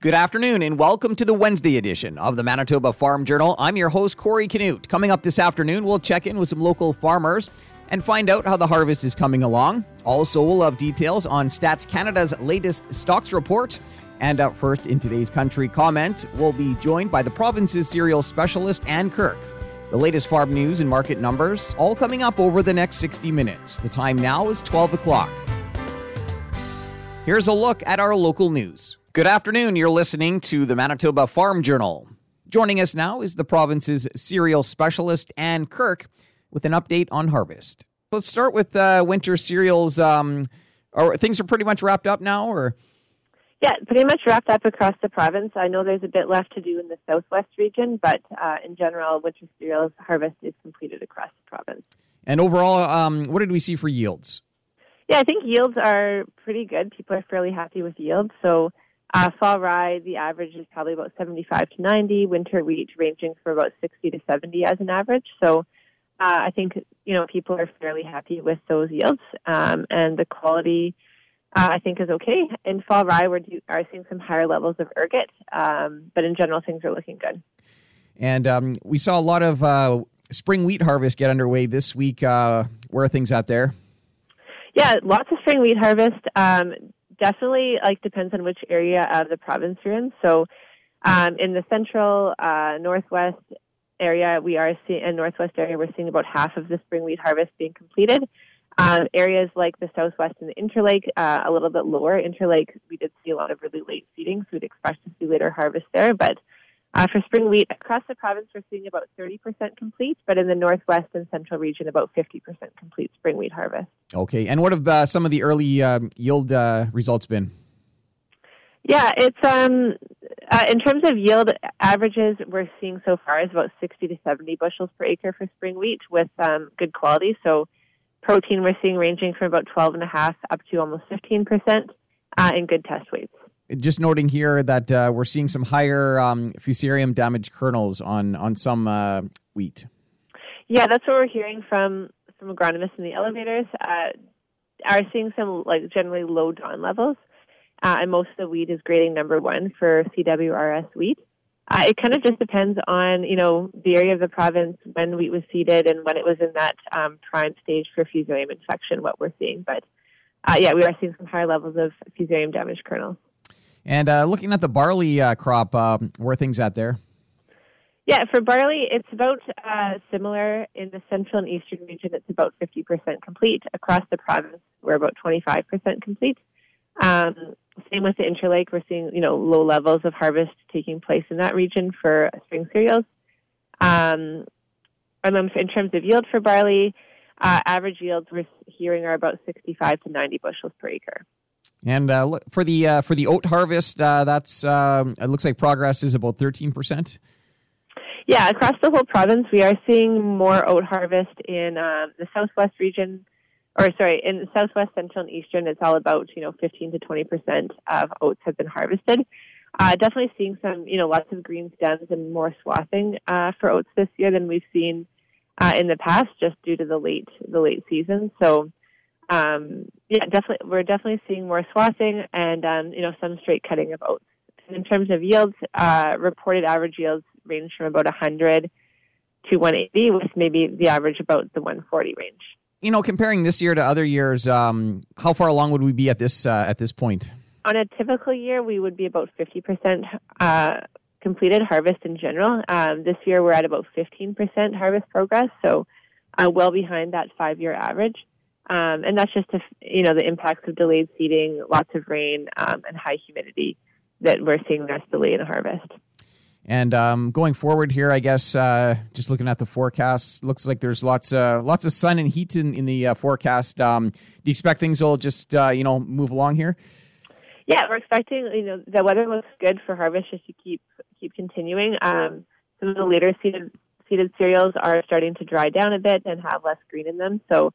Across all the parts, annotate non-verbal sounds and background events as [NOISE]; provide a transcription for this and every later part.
Good afternoon and welcome to the Wednesday edition of the Manitoba Farm Journal. I'm your host, Corey Canute. Coming up this afternoon, we'll check in with some local farmers and find out how the harvest is coming along. Also, we'll have details on Stats Canada's latest stocks report. And up first in today's country comment, we'll be joined by the province's cereal specialist, Ann Kirk. The latest farm news and market numbers all coming up over the next 60 minutes. The time now is 12 o'clock. Here's a look at our local news. Good afternoon. You're listening to the Manitoba Farm Journal. Joining us now is the province's cereal specialist, Ann Kirk, with an update on harvest. Let's start with uh, winter cereals. Um, are things are pretty much wrapped up now, or? Yeah, pretty much wrapped up across the province. I know there's a bit left to do in the southwest region, but uh, in general, winter cereals harvest is completed across the province. And overall, um, what did we see for yields? Yeah, I think yields are pretty good. People are fairly happy with yields. So, uh, fall rye, the average is probably about 75 to 90. Winter wheat ranging for about 60 to 70 as an average. So, uh, I think you know people are fairly happy with those yields, um, and the quality uh, I think is okay. In fall rye, we're do, are seeing some higher levels of ergot, um, but in general, things are looking good. And um, we saw a lot of uh, spring wheat harvest get underway this week. Uh, where are things out there? Yeah, lots of spring wheat harvest. Um, definitely, like depends on which area of the province you're in. So, um, in the central, uh, northwest area, we are seeing in northwest area, we're seeing about half of the spring wheat harvest being completed. Um, areas like the southwest and the Interlake, uh, a little bit lower. Interlake, we did see a lot of really late seeding, so we'd expect to see later harvest there. But uh, for spring wheat across the province, we're seeing about 30% complete, but in the northwest and central region, about 50% complete spring wheat harvest. Okay, and what have uh, some of the early um, yield uh, results been? Yeah, it's um, uh, in terms of yield averages, we're seeing so far is about 60 to 70 bushels per acre for spring wheat with um, good quality. So protein we're seeing ranging from about 12 and a half up to almost 15% uh, in good test weights just noting here that uh, we're seeing some higher um, fusarium damaged kernels on on some uh, wheat. Yeah, that's what we're hearing from from agronomists in the elevators. Uh, are seeing some like generally low DON levels, uh, and most of the wheat is grading number one for CWRS wheat. Uh, it kind of just depends on you know the area of the province when wheat was seeded and when it was in that um, prime stage for fusarium infection. What we're seeing, but uh, yeah, we are seeing some higher levels of fusarium damaged kernels. And uh, looking at the barley uh, crop, uh, where things at there? Yeah, for barley, it's about uh, similar in the central and eastern region. It's about 50% complete. Across the province, we're about 25% complete. Um, same with the Interlake. We're seeing, you know, low levels of harvest taking place in that region for spring cereals. Um, and then in terms of yield for barley, uh, average yields we're hearing are about 65 to 90 bushels per acre. And uh, for the uh, for the oat harvest, uh, that's um, it looks like progress is about thirteen percent. Yeah, across the whole province, we are seeing more oat harvest in um, the southwest region, or sorry, in southwest, central, and eastern. It's all about you know fifteen to twenty percent of oats have been harvested. Uh, definitely seeing some you know lots of green stems and more swathing uh, for oats this year than we've seen uh, in the past, just due to the late the late season. So um, yeah, definitely, we're definitely seeing more swathing and um, you know some straight cutting of oats. And in terms of yields, uh, reported average yields range from about 100 to 180, with maybe the average about the 140 range. You know, comparing this year to other years, um, how far along would we be at this uh, at this point? On a typical year, we would be about 50% uh, completed harvest in general. Um, this year, we're at about 15% harvest progress, so uh, well behind that five-year average. Um, and that's just, you know, the impacts of delayed seeding, lots of rain, um, and high humidity that we're seeing that's delay in the harvest. And um, going forward here, I guess uh, just looking at the forecast, looks like there's lots of lots of sun and heat in, in the uh, forecast. Um, do you expect things will just uh, you know move along here? Yeah, we're expecting you know the weather looks good for harvest just to keep keep continuing. Um, some of the later seeded seeded cereals are starting to dry down a bit and have less green in them, so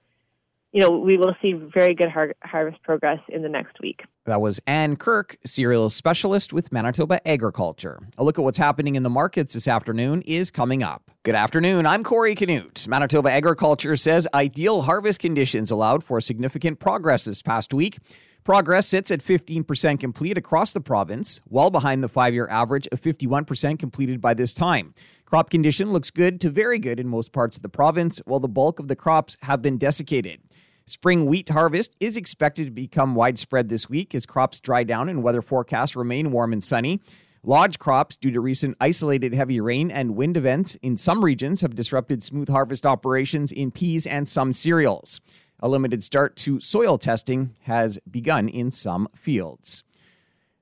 you know, we will see very good har- harvest progress in the next week. That was Ann Kirk, cereal specialist with Manitoba Agriculture. A look at what's happening in the markets this afternoon is coming up. Good afternoon. I'm Corey Canute. Manitoba Agriculture says ideal harvest conditions allowed for significant progress this past week. Progress sits at 15% complete across the province, well behind the five year average of 51% completed by this time. Crop condition looks good to very good in most parts of the province, while the bulk of the crops have been desiccated. Spring wheat harvest is expected to become widespread this week as crops dry down and weather forecasts remain warm and sunny. Lodge crops, due to recent isolated heavy rain and wind events in some regions, have disrupted smooth harvest operations in peas and some cereals. A limited start to soil testing has begun in some fields.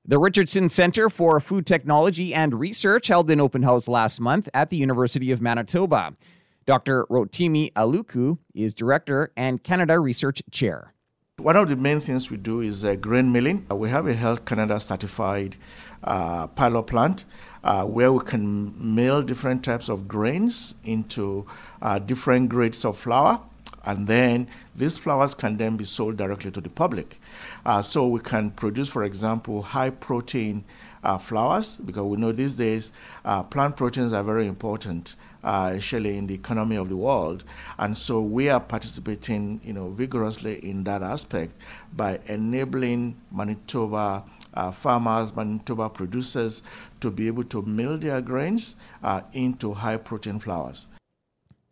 The Richardson Center for Food Technology and Research held an open house last month at the University of Manitoba. Dr. Rotimi Aluko is Director and Canada Research Chair. One of the main things we do is uh, grain milling. We have a Health Canada certified uh, pilot plant uh, where we can mill different types of grains into uh, different grades of flour and then these flours can then be sold directly to the public. Uh, so we can produce, for example, high protein uh, flours because we know these days uh, plant proteins are very important, uh, especially in the economy of the world. And so we are participating, you know, vigorously in that aspect by enabling Manitoba. Uh, farmers, Manitoba producers, to be able to mill their grains uh, into high protein flours.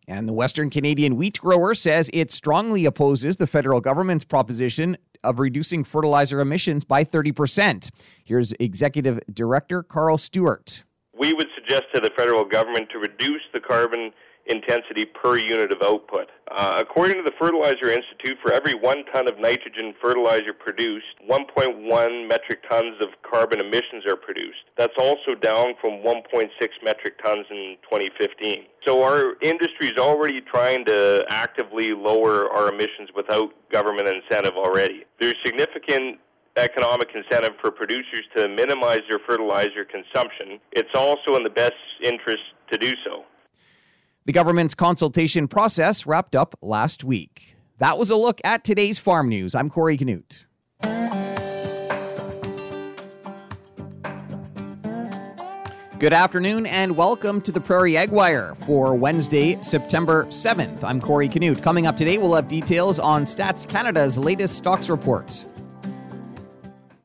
And the Western Canadian wheat grower says it strongly opposes the federal government's proposition of reducing fertilizer emissions by 30%. Here's Executive Director Carl Stewart. We would suggest to the federal government to reduce the carbon intensity per unit of output. Uh, according to the Fertilizer Institute, for every one ton of nitrogen fertilizer produced, 1.1 metric tons of carbon emissions are produced. That's also down from 1.6 metric tons in 2015. So our industry is already trying to actively lower our emissions without government incentive already. There's significant economic incentive for producers to minimize their fertilizer consumption. It's also in the best interest to do so. The government's consultation process wrapped up last week. That was a look at today's farm news. I'm Corey Canute. Good afternoon and welcome to the Prairie Ag Wire for Wednesday, September 7th. I'm Corey Canute. Coming up today, we'll have details on Stats Canada's latest stocks report.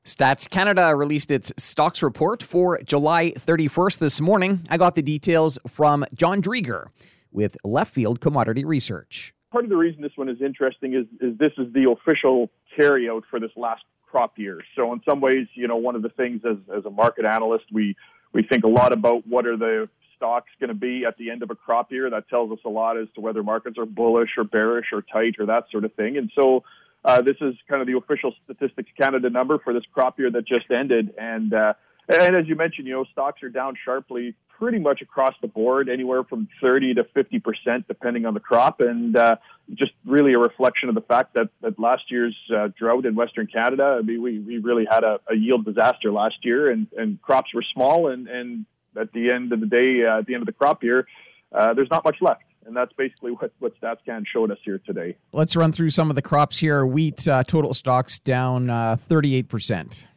Stats Canada released its stocks report for July 31st this morning. I got the details from Jon Driedger with Left Field Commodity Research. Part of the reason this one is interesting is, is this is the official carryout for this last crop year. So in some ways, you know, one of the things as, as a market analyst, we, we think a lot about what are the stocks going to be at the end of a crop year. That tells us a lot as to whether markets are bullish or bearish or tight or that sort of thing. And so uh, this is kind of the official Statistics Canada number for this crop year that just ended. And uh, and as you mentioned, you know, stocks are down sharply pretty much across the board, anywhere from 30 to 50 percent, depending on the crop, and uh, just really a reflection of the fact that, that last year's uh, drought in Western Canada, I mean, we, we really had a, a, yield disaster last year, and, and crops were small, and, and at the end of the day, uh, at the end of the crop year, uh, there's not much left. And that's basically what, what StatsCan showed us here today. Let's run through some of the crops here. Wheat uh, total stocks down 38%. Uh,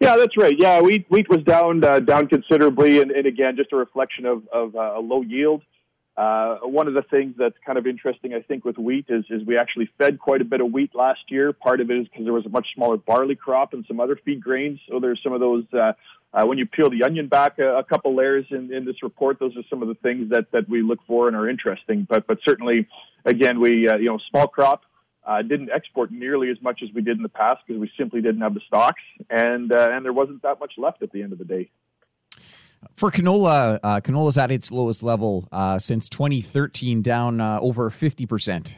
yeah, that's right. Yeah, wheat wheat was down uh, down considerably, and, and, again, just a reflection of, of uh, a low yield. Uh, one of the things that's kind of interesting, I think, with wheat is is we actually fed quite a bit of wheat last year. Part of it is because there was a much smaller barley crop and some other feed grains. So there's some of those. Uh, uh, when you peel the onion back a, a couple layers in, in this report, those are some of the things that, that we look for and are interesting. But but certainly, again, we uh, you know small crop uh, didn't export nearly as much as we did in the past because we simply didn't have the stocks, and uh, and there wasn't that much left at the end of the day. For canola, uh, canola's at its lowest level uh, since 2013, down uh, over 50 percent.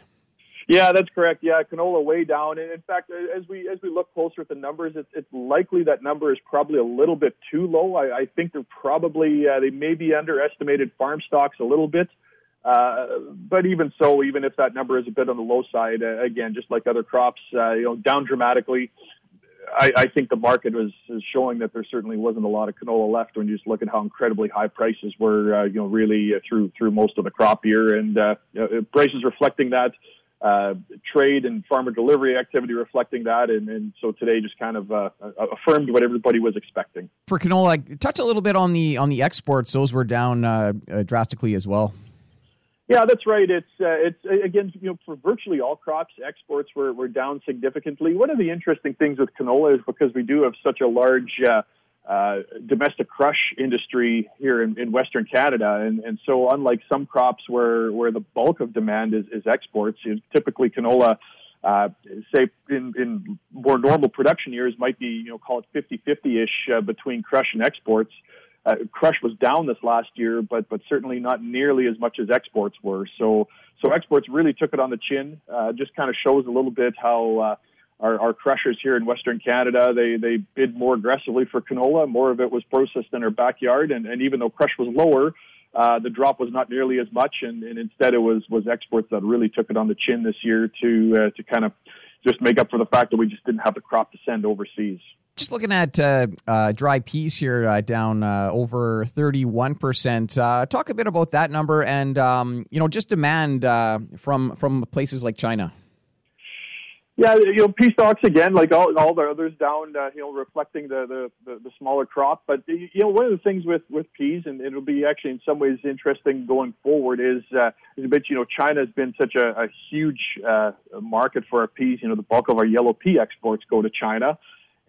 Yeah, that's correct. Yeah, canola way down. And in fact, as we as we look closer at the numbers, it's, it's likely that number is probably a little bit too low. I, I think they're probably uh, they maybe underestimated farm stocks a little bit. Uh, but even so, even if that number is a bit on the low side, uh, again, just like other crops, uh, you know, down dramatically, I, I, think the market was is showing that there certainly wasn't a lot of canola left when you just look at how incredibly high prices were, uh, you know, really uh, through through most of the crop year, and uh, prices reflecting that. Uh, trade and farmer delivery activity reflecting that, and, and so today just kind of uh, affirmed what everybody was expecting. For canola, touch a little bit on the on the exports; those were down drastically as well. Yeah, that's right. It's uh, it's again, you know, for virtually all crops, exports were, were down significantly. One of the interesting things with canola is because we do have such a large uh, uh, domestic crush industry here in, in Western Canada, and, and so unlike some crops where where the bulk of demand is, is exports, you know, typically canola. Uh, say in, in more normal production years might be you know call it 50-50 ish uh, between crush and exports uh, crush was down this last year, but but certainly not nearly as much as exports were. So so exports really took it on the chin. Uh, just kind of shows a little bit how uh, our, our crushers here in Western Canada they they bid more aggressively for canola. More of it was processed in our backyard, and, and even though crush was lower. Uh, the drop was not nearly as much, and, and instead it was was exports that really took it on the chin this year to uh, to kind of just make up for the fact that we just didn't have the crop to send overseas. Just looking at uh, uh, dry peas here, uh, down uh, over thirty-one percent. Uh, talk a bit about that number, and um, you know, just demand uh, from from places like China. Yeah, you know, pea stocks again, like all, all the others down, uh, you know, reflecting the, the, the, the, smaller crop. But, you know, one of the things with, with peas, and it'll be actually in some ways interesting going forward, is, uh, is a bit, you know, China has been such a, a huge uh, market for our peas. You know, the bulk of our yellow pea exports go to China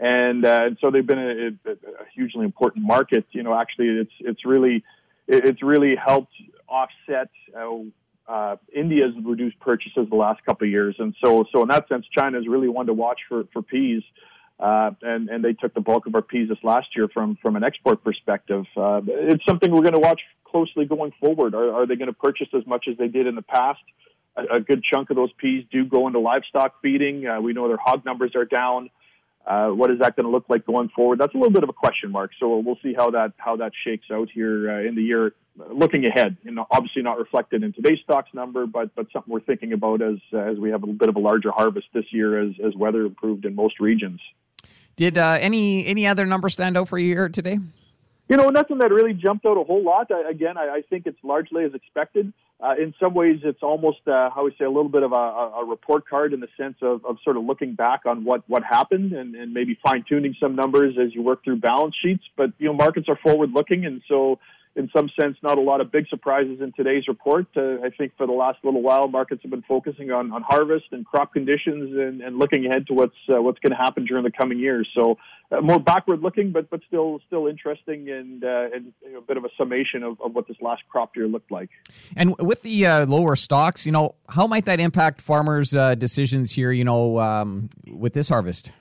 and uh, and so they've been a, a, hugely important market. You know, actually, it's it's really it's really helped offset uh, uh, India's reduced purchases the last couple of years, and so so in that sense, China is really one to watch for for peas. Uh, and and they took the bulk of our peas this last year from from an export perspective. Uh, it's something we're going to watch closely going forward. Are, are they going to purchase as much as they did in the past? A, a good chunk of those peas do go into livestock feeding. Uh, we know their hog numbers are down. Uh, what is that going to look like going forward? That's a little bit of a question mark. So we'll see how that how that shakes out here uh, in the year. Looking ahead, and obviously not reflected in today's stocks number, but but something we're thinking about as uh, as we have a bit of a larger harvest this year as as weather improved in most regions. Did uh, any any other number stand out for you here today? You know, nothing that really jumped out a whole lot. I, again, I, I think it's largely as expected uh, in some ways, it's almost uh, how we say a little bit of a, a, report card in the sense of, of sort of looking back on what what happened and, and maybe fine tuning some numbers as you work through balance sheets. But you know, markets are forward looking, and so in some sense, not a lot of big surprises in today's report. Uh, I think for the last little while, markets have been focusing on, on harvest and crop conditions and, and looking ahead to what's uh, what's going to happen during the coming years. So uh, more backward looking, but but still still interesting and uh, and you know, a bit of a summation of, of what this last crop year looked like. And with the uh, lower stocks, you know, how might that impact farmers' uh, decisions here? You know, um, with this harvest.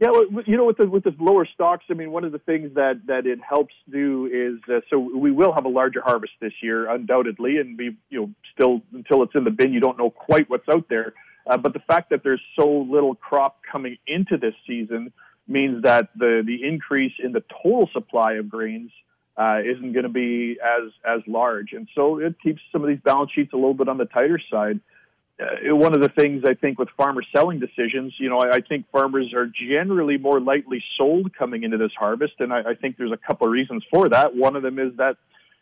Yeah, well, you know, with the with the lower stocks, I mean, one of the things that that it helps do is uh, so we will have a larger harvest this year, undoubtedly, and we you know still until it's in the bin, you don't know quite what's out there. Uh, but the fact that there's so little crop coming into this season means that the the increase in the total supply of grains uh, isn't going to be as as large, and so it keeps some of these balance sheets a little bit on the tighter side uh, one of the things I think with farmer selling decisions, you know, I, I, think farmers are generally more lightly sold coming into this harvest, and I, I, think there's a couple of reasons for that. One of them is that,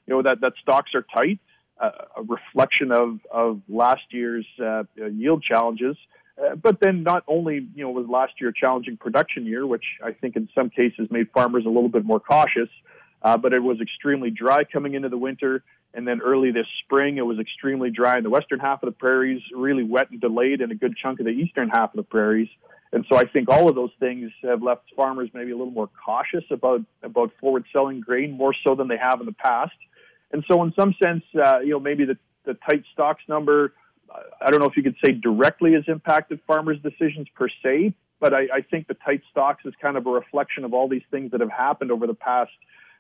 you know, that that stocks are tight, uh, a reflection of of last year's uh, yield challenges. Uh, but then, not only you know was last year a challenging production year, which I think in some cases made farmers a little bit more cautious, uh, but it was extremely dry coming into the winter. And then early this spring, it was extremely dry in the western half of the prairies, really wet and delayed in a good chunk of the eastern half of the prairies. And so I think all of those things have left farmers maybe a little more cautious about, about forward selling grain, more so than they have in the past. And so, in some sense, uh, you know, maybe the, the tight stocks number, I don't know if you could say directly has impacted farmers' decisions per se, but I, I think the tight stocks is kind of a reflection of all these things that have happened over the past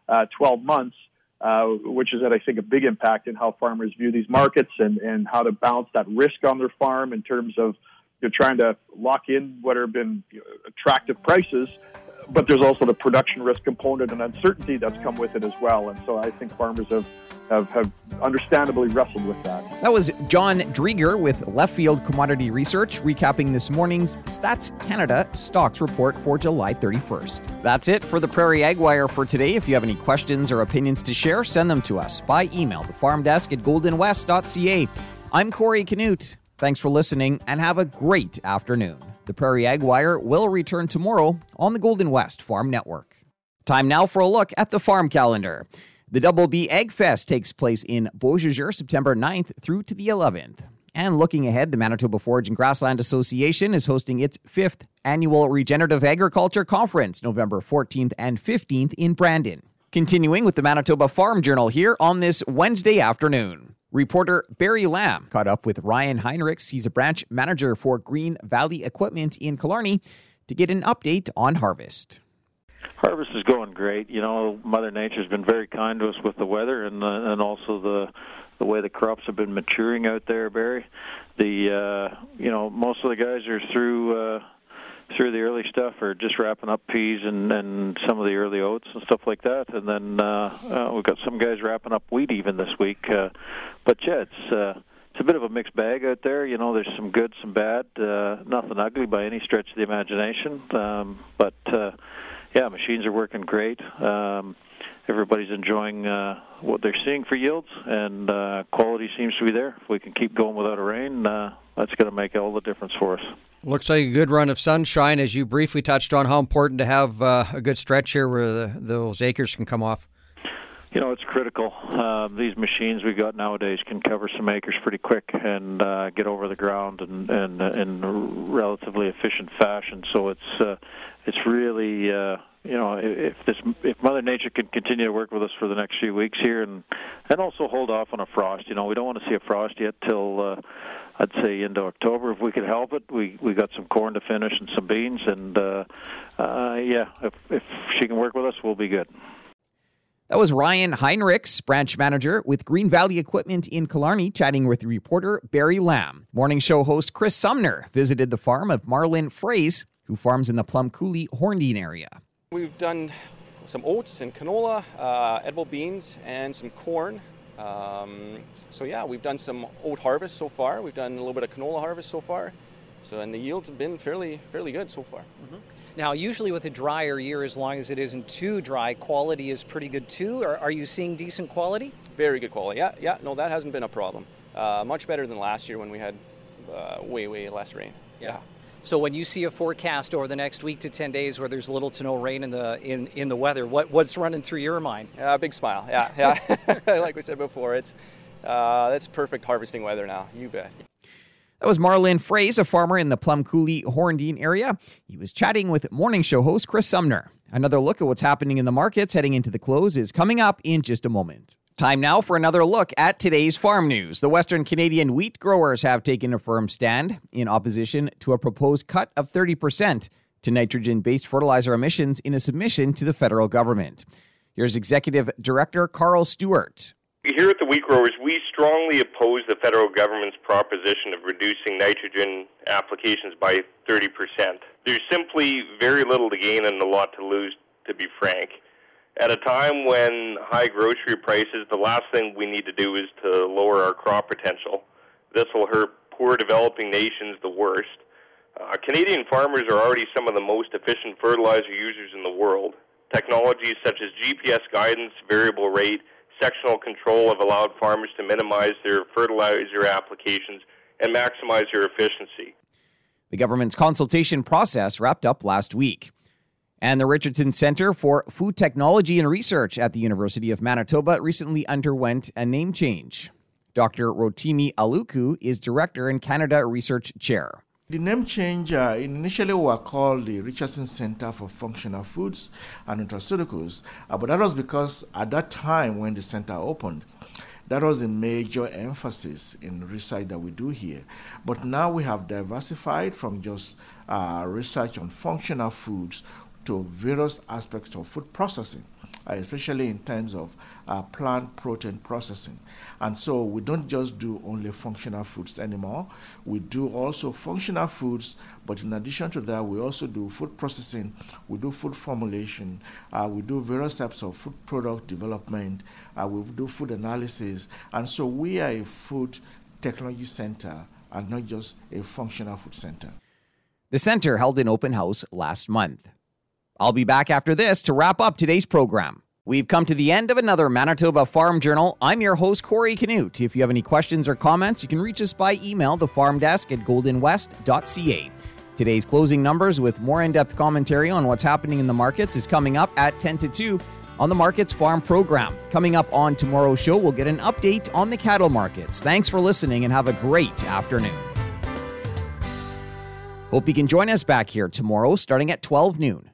uh, 12 months uh, which is, that I think, a big impact in how farmers view these markets and, and how to balance that risk on their farm in terms of you know, trying to lock in what have been attractive prices. But there's also the production risk component and uncertainty that's come with it as well. And so I think farmers have have, have understandably wrestled with that. That was Jon Driedger with Left Field Commodity Research, recapping this morning's Stats Canada stocks report for July 31st. That's it for the Prairie Ag Wire for today. If you have any questions or opinions to share, send them to us by email, the farm desk at goldenwest.ca. I'm Corey Canute. Thanks for listening and have a great afternoon. The Prairie Ag Wire will return tomorrow on the Golden West Farm Network. Time now for a look at the farm calendar. The Double B Ag Fest takes place in Beausejour September 9th through to the 11th. And looking ahead, the Manitoba Forage and Grassland Association is hosting its fifth annual Regenerative Agriculture Conference, November 14th and 15th in Brandon. Continuing with the Manitoba Farm Journal here on this Wednesday afternoon. Reporter Barry Lamb caught up with Ryan Heinrichs. He's a branch manager for Green Valley Equipment in Killarney to get an update on harvest. Harvest is going great. You know, Mother Nature's been very kind to us with the weather and uh, and also the the way the crops have been maturing out there, Barry. The uh, you know most of the guys are through uh, through the early stuff, or just wrapping up peas and and some of the early oats and stuff like that. And then uh, uh, we've got some guys wrapping up wheat even this week. Uh, but yeah, it's. Uh, it's a bit of a mixed bag out there. You know, there's some good, some bad. Uh, nothing ugly by any stretch of the imagination. Um, but uh, yeah, machines are working great. Um, everybody's enjoying uh, what they're seeing for yields, and uh, quality seems to be there. If we can keep going without a rain, uh, that's going to make all the difference for us. Looks like a good run of sunshine, as you briefly touched on how important to have uh, a good stretch here where the, those acres can come off. You know, it's critical. Uh, these machines we've got nowadays can cover some acres pretty quick and uh, get over the ground in, in, in relatively efficient fashion. So it's uh, it's really uh, you know if this if Mother Nature can continue to work with us for the next few weeks here and and also hold off on a frost. You know, we don't want to see a frost yet till. Uh, I'd say into October if we could help it. We we got some corn to finish and some beans, and uh, uh, yeah, if if she can work with us, we'll be good. That was Ryan Heinrichs, branch manager with Green Valley Equipment in Killarney, chatting with reporter Barry Lamb. Morning show host Chris Sumner visited the farm of Marlin Fraze, who farms in the Plum Coulee Horndean area. We've done some oats and canola, uh, edible beans, and some corn. Um, so yeah, we've done some oat harvest so far. We've done a little bit of canola harvest so far. So and the yields have been fairly fairly good so far. Mm-hmm. Now, usually with a drier year, as long as it isn't too dry, quality is pretty good too. Or are you seeing decent quality? Very good quality. Yeah, yeah. No, that hasn't been a problem. Uh, much better than last year when we had uh, way, way less rain. Yeah. yeah. So when you see a forecast over the next week to 10 days where there's little to no rain in the in, in the weather, what what's running through your mind? Yeah, big smile. Yeah, yeah. [LAUGHS] like we said before, it's uh, that's perfect harvesting weather now. You bet. That was Marlin Fraze, a farmer in the Plum Coulee Horndean area. He was chatting with morning show host Chris Sumner. Another look at what's happening in the markets heading into the close is coming up in just a moment. Time now for another look at today's farm news. The Western Canadian wheat growers have taken a firm stand in opposition to a proposed cut of 30% to nitrogen based fertilizer emissions in a submission to the federal government. Here's Executive Director Carl Stewart. Here at the Wheat Growers, we strongly oppose the federal government's proposition of reducing nitrogen applications by 30%. There's simply very little to gain and a lot to lose, to be frank. At a time when high grocery prices, the last thing we need to do is to lower our crop potential. This will hurt poor developing nations the worst. Uh, Canadian farmers are already some of the most efficient fertilizer users in the world. Technologies such as GPS guidance, variable rate, sectional control have allowed farmers to minimize their fertilizer applications and maximize their efficiency. The government's consultation process wrapped up last week. And the Richardson Center for Food Technology and Research at the University of Manitoba recently underwent a name change. Dr. Rotimi Aluko is director and Canada Research Chair. The name change uh, initially were called the Richardson Center for Functional Foods and Nutraceuticals, uh, but that was because at that time when the center opened, that was a major emphasis in research that we do here. But now we have diversified from just uh, research on functional foods to various aspects of food processing uh, especially in terms of uh, plant protein processing. And so we don't just do only functional foods anymore. We do also functional foods, but in addition to that, we also do food processing, we do food formulation, uh, we do various types of food product development, uh, we do food analysis. And so we are a food technology center and not just a functional food center. The center held an open house last month. I'll be back after this to wrap up today's program. We've come to the end of another Manitoba Farm Journal. I'm your host, Corey Canute. If you have any questions or comments, you can reach us by email, the farm desk at goldenwest.ca. Today's closing numbers with more in depth commentary on what's happening in the markets is coming up at 10 to 2 on the Markets Farm program. Coming up on tomorrow's show, we'll get an update on the cattle markets. Thanks for listening and have a great afternoon. Hope you can join us back here tomorrow starting at 12 noon.